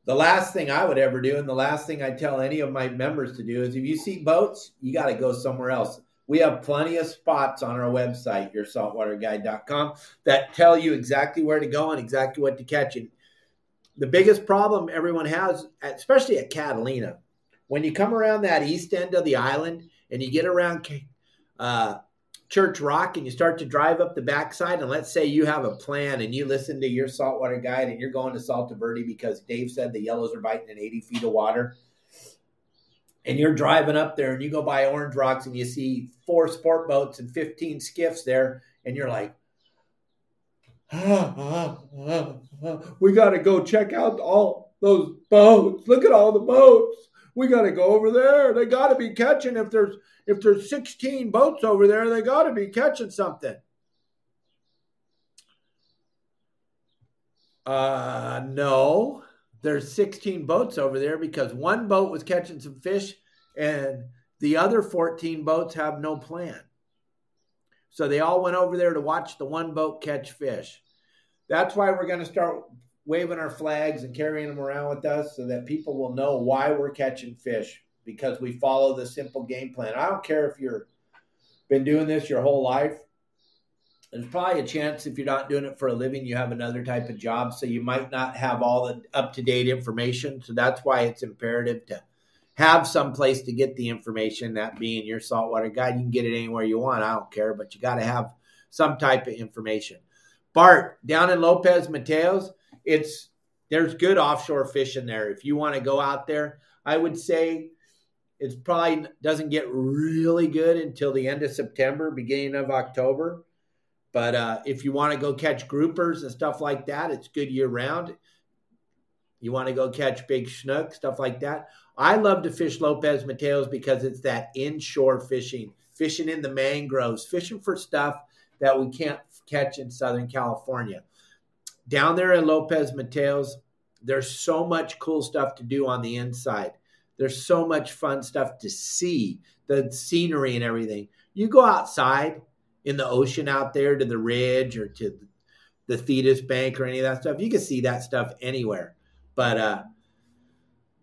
The last thing I would ever do, and the last thing I tell any of my members to do, is if you see boats, you got to go somewhere else. We have plenty of spots on our website, yoursaltwaterguide.com, that tell you exactly where to go and exactly what to catch. And the biggest problem everyone has, especially at Catalina, when you come around that east end of the island and you get around uh, Church Rock and you start to drive up the backside, and let's say you have a plan and you listen to your saltwater guide and you're going to Salta Verde because Dave said the yellows are biting in 80 feet of water and you're driving up there and you go by Orange Rocks and you see four sport boats and 15 skiffs there, and you're like, we got to go check out all those boats. Look at all the boats. We got to go over there. They got to be catching if there's if there's 16 boats over there, they got to be catching something. Uh, no there's 16 boats over there because one boat was catching some fish and the other 14 boats have no plan. So they all went over there to watch the one boat catch fish. That's why we're going to start waving our flags and carrying them around with us so that people will know why we're catching fish because we follow the simple game plan. I don't care if you've been doing this your whole life there's probably a chance if you're not doing it for a living, you have another type of job. So you might not have all the up to date information. So that's why it's imperative to have some place to get the information, that being your saltwater guide. You can get it anywhere you want. I don't care, but you got to have some type of information. Bart, down in Lopez Mateos, it's there's good offshore fishing there. If you want to go out there, I would say it probably doesn't get really good until the end of September, beginning of October. But uh, if you want to go catch groupers and stuff like that, it's good year round. You want to go catch big snook, stuff like that. I love to fish Lopez Mateos because it's that inshore fishing, fishing in the mangroves, fishing for stuff that we can't catch in Southern California. Down there in Lopez Mateos, there's so much cool stuff to do on the inside. There's so much fun stuff to see, the scenery and everything. You go outside in the ocean out there to the ridge or to the Thetis Bank or any of that stuff. You can see that stuff anywhere. But uh,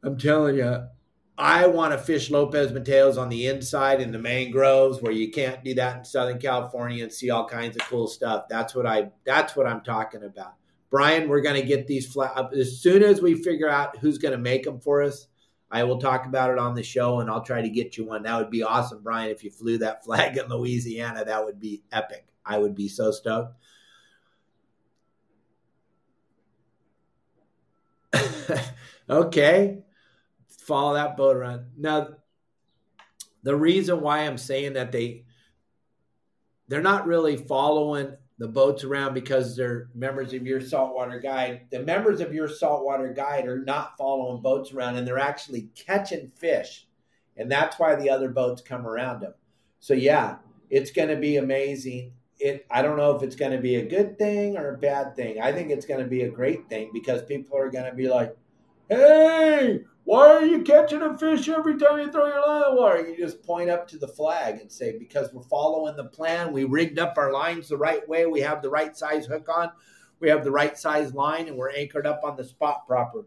I'm telling you, I want to fish Lopez Mateos on the inside in the mangroves where you can't do that in Southern California and see all kinds of cool stuff. That's what I that's what I'm talking about. Brian, we're going to get these flat uh, as soon as we figure out who's going to make them for us. I will talk about it on the show and I'll try to get you one. That would be awesome, Brian. If you flew that flag in Louisiana, that would be epic. I would be so stoked. okay. Follow that boat around. Now, the reason why I'm saying that they they're not really following the boats around because they're members of your saltwater guide. The members of your saltwater guide are not following boats around and they're actually catching fish. And that's why the other boats come around them. So yeah, it's going to be amazing. It I don't know if it's going to be a good thing or a bad thing. I think it's going to be a great thing because people are going to be like, "Hey, why are you catching a fish every time you throw your line in the water? You just point up to the flag and say, because we're following the plan, we rigged up our lines the right way, we have the right size hook on, we have the right size line, and we're anchored up on the spot proper.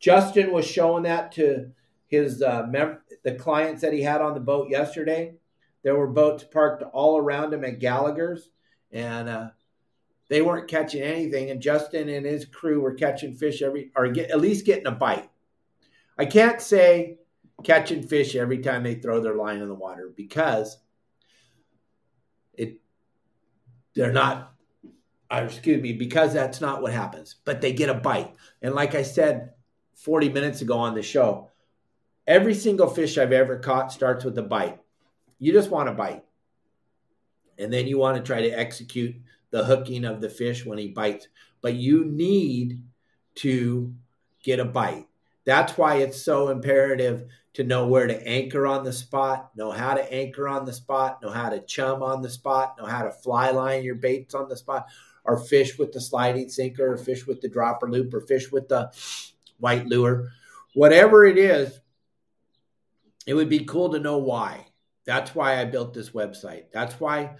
Justin was showing that to his uh, mem- the clients that he had on the boat yesterday. There were boats parked all around him at Gallagher's, and uh, they weren't catching anything, and Justin and his crew were catching fish every, or get, at least getting a bite. I can't say catching fish every time they throw their line in the water because it they're not uh, excuse me because that's not what happens but they get a bite. And like i said 40 minutes ago on the show every single fish i've ever caught starts with a bite. You just want a bite. And then you want to try to execute the hooking of the fish when he bites. But you need to get a bite that's why it's so imperative to know where to anchor on the spot, know how to anchor on the spot, know how to chum on the spot, know how to fly line your baits on the spot, or fish with the sliding sinker, or fish with the dropper loop, or fish with the white lure. Whatever it is, it would be cool to know why. That's why I built this website. That's why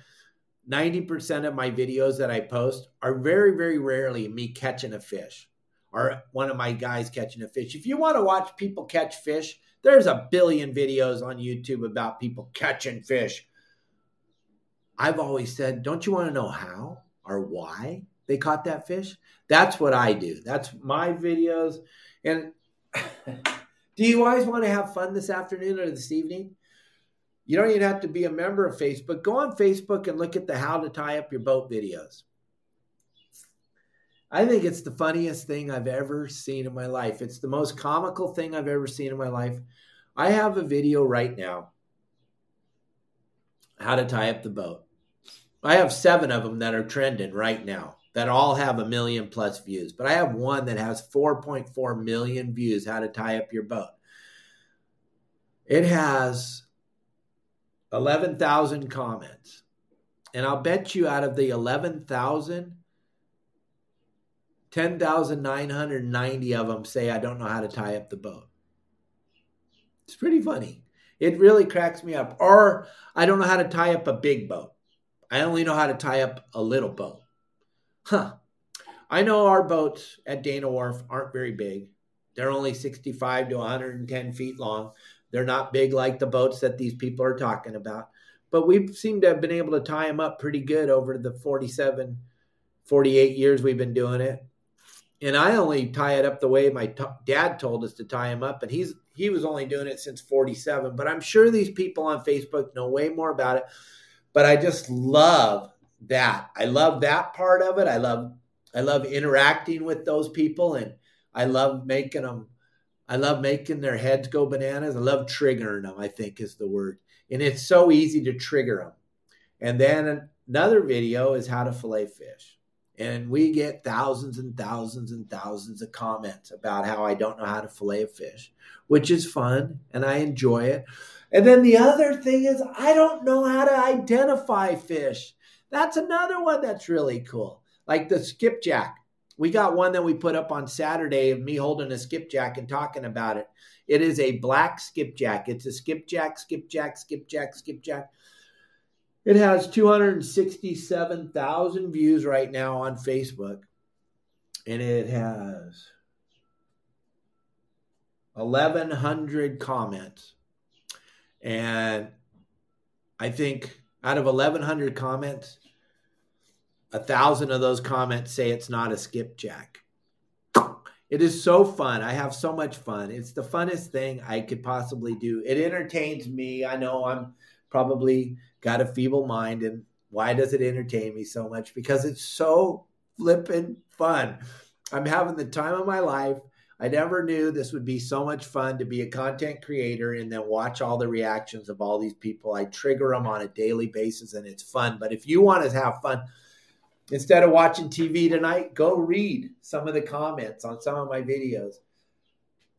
90% of my videos that I post are very, very rarely me catching a fish or one of my guys catching a fish. If you want to watch people catch fish, there's a billion videos on YouTube about people catching fish. I've always said, don't you want to know how or why they caught that fish? That's what I do. That's my videos. And do you guys want to have fun this afternoon or this evening? You don't even have to be a member of Facebook. Go on Facebook and look at the how to tie up your boat videos. I think it's the funniest thing I've ever seen in my life. It's the most comical thing I've ever seen in my life. I have a video right now how to tie up the boat. I have seven of them that are trending right now that all have a million plus views, but I have one that has 4.4 million views how to tie up your boat. It has 11,000 comments. And I'll bet you out of the 11,000, 10,990 of them say, I don't know how to tie up the boat. It's pretty funny. It really cracks me up. Or I don't know how to tie up a big boat. I only know how to tie up a little boat. Huh. I know our boats at Dana Wharf aren't very big. They're only 65 to 110 feet long. They're not big like the boats that these people are talking about. But we seem to have been able to tie them up pretty good over the 47, 48 years we've been doing it and I only tie it up the way my t- dad told us to tie him up, and he's he was only doing it since 47. But I'm sure these people on Facebook know way more about it. But I just love that. I love that part of it. I love I love interacting with those people, and I love making them. I love making their heads go bananas. I love triggering them. I think is the word, and it's so easy to trigger them. And then another video is how to fillet fish and we get thousands and thousands and thousands of comments about how I don't know how to fillet a fish, which is fun and I enjoy it. And then the other thing is, I don't know how to identify fish. That's another one that's really cool. Like the skipjack. We got one that we put up on Saturday of me holding a skipjack and talking about it. It is a black skipjack. It's a skipjack, skipjack, skipjack, skipjack. It has 267,000 views right now on Facebook, and it has 1,100 comments. And I think out of 1,100 comments, a thousand of those comments say it's not a skipjack. It is so fun. I have so much fun. It's the funnest thing I could possibly do. It entertains me. I know I'm probably got a feeble mind. And why does it entertain me so much? Because it's so flippin' fun. I'm having the time of my life. I never knew this would be so much fun to be a content creator and then watch all the reactions of all these people. I trigger them on a daily basis and it's fun. But if you want to have fun, instead of watching TV tonight, go read some of the comments on some of my videos.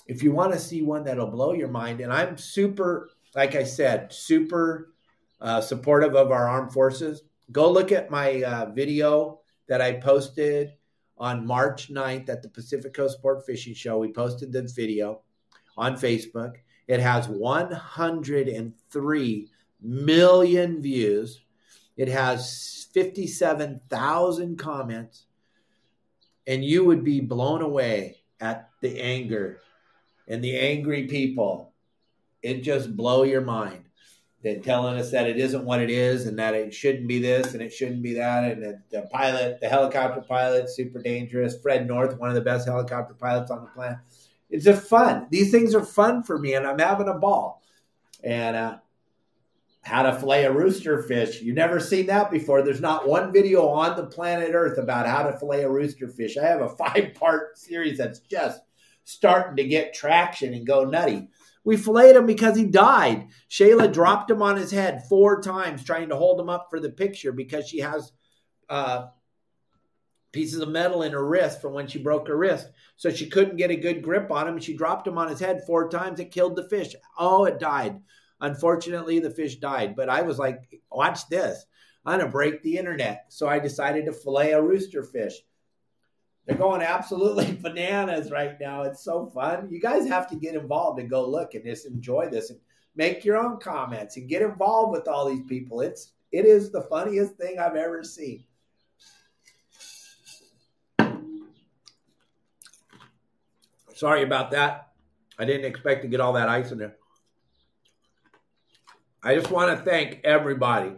If you want to see one that'll blow your mind, and I'm super, like I said, super uh, supportive of our armed forces. Go look at my uh, video that I posted on March 9th at the Pacific Coast Sport Fishing Show. We posted the video on Facebook. It has 103 million views. It has 57,000 comments. And you would be blown away at the anger and the angry people. It just blow your mind. That telling us that it isn't what it is and that it shouldn't be this and it shouldn't be that and that the pilot, the helicopter pilot, super dangerous. Fred North, one of the best helicopter pilots on the planet. It's just fun. These things are fun for me, and I'm having a ball. And uh, how to fillet a rooster fish. You've never seen that before. There's not one video on the planet Earth about how to fillet a rooster fish. I have a five part series that's just starting to get traction and go nutty. We filleted him because he died. Shayla dropped him on his head four times trying to hold him up for the picture because she has uh, pieces of metal in her wrist from when she broke her wrist. So she couldn't get a good grip on him. She dropped him on his head four times. It killed the fish. Oh, it died. Unfortunately, the fish died. But I was like, watch this. I'm going to break the internet. So I decided to fillet a rooster fish. They're going absolutely bananas right now. It's so fun. You guys have to get involved and go look and just enjoy this and make your own comments and get involved with all these people. It's it is the funniest thing I've ever seen. Sorry about that. I didn't expect to get all that ice in there. I just want to thank everybody.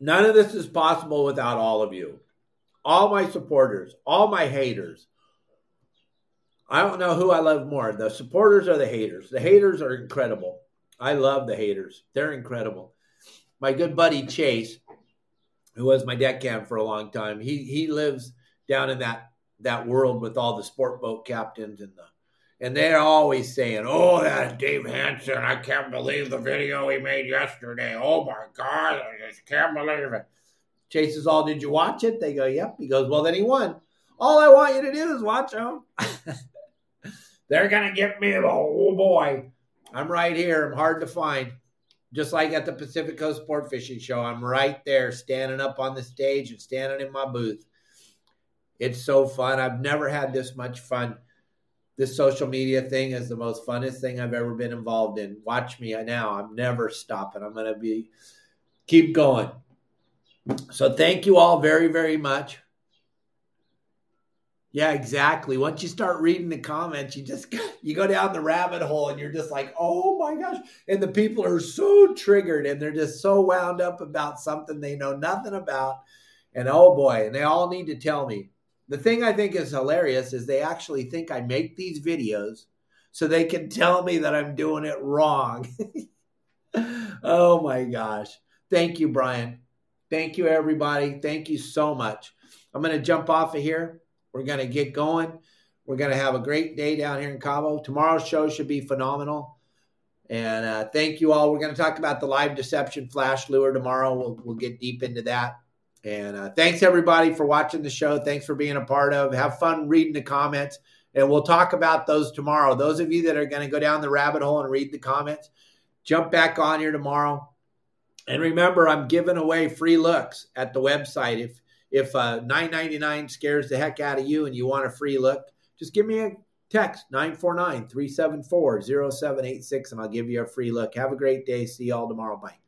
None of this is possible without all of you. All my supporters, all my haters. I don't know who I love more, the supporters or the haters. The haters are incredible. I love the haters. They're incredible. My good buddy Chase, who was my deck cam for a long time, he he lives down in that that world with all the sport boat captains and the and they're always saying, "Oh, that Dave Hansen! I can't believe the video he made yesterday. Oh my God, I just can't believe it." Chase is all, "Did you watch it?" They go, "Yep." He goes, "Well, then he won. All I want you to do is watch him." they're gonna get me. Oh boy, I'm right here. I'm hard to find. Just like at the Pacific Coast Sport Fishing Show, I'm right there, standing up on the stage and standing in my booth. It's so fun. I've never had this much fun. This social media thing is the most funnest thing I've ever been involved in. Watch me now. I'm never stopping. I'm going to be keep going. So thank you all very very much. Yeah, exactly. Once you start reading the comments, you just you go down the rabbit hole and you're just like, "Oh my gosh." And the people are so triggered and they're just so wound up about something they know nothing about. And oh boy, and they all need to tell me the thing I think is hilarious is they actually think I make these videos so they can tell me that I'm doing it wrong. oh my gosh. Thank you, Brian. Thank you, everybody. Thank you so much. I'm going to jump off of here. We're going to get going. We're going to have a great day down here in Cabo. Tomorrow's show should be phenomenal. And uh, thank you all. We're going to talk about the live deception flash lure tomorrow. We'll, we'll get deep into that. And uh, thanks everybody for watching the show. Thanks for being a part of. Have fun reading the comments, and we'll talk about those tomorrow. Those of you that are going to go down the rabbit hole and read the comments, jump back on here tomorrow. And remember, I'm giving away free looks at the website. If if uh, 9.99 scares the heck out of you and you want a free look, just give me a text 949 374 0786 and I'll give you a free look. Have a great day. See y'all tomorrow. Bye.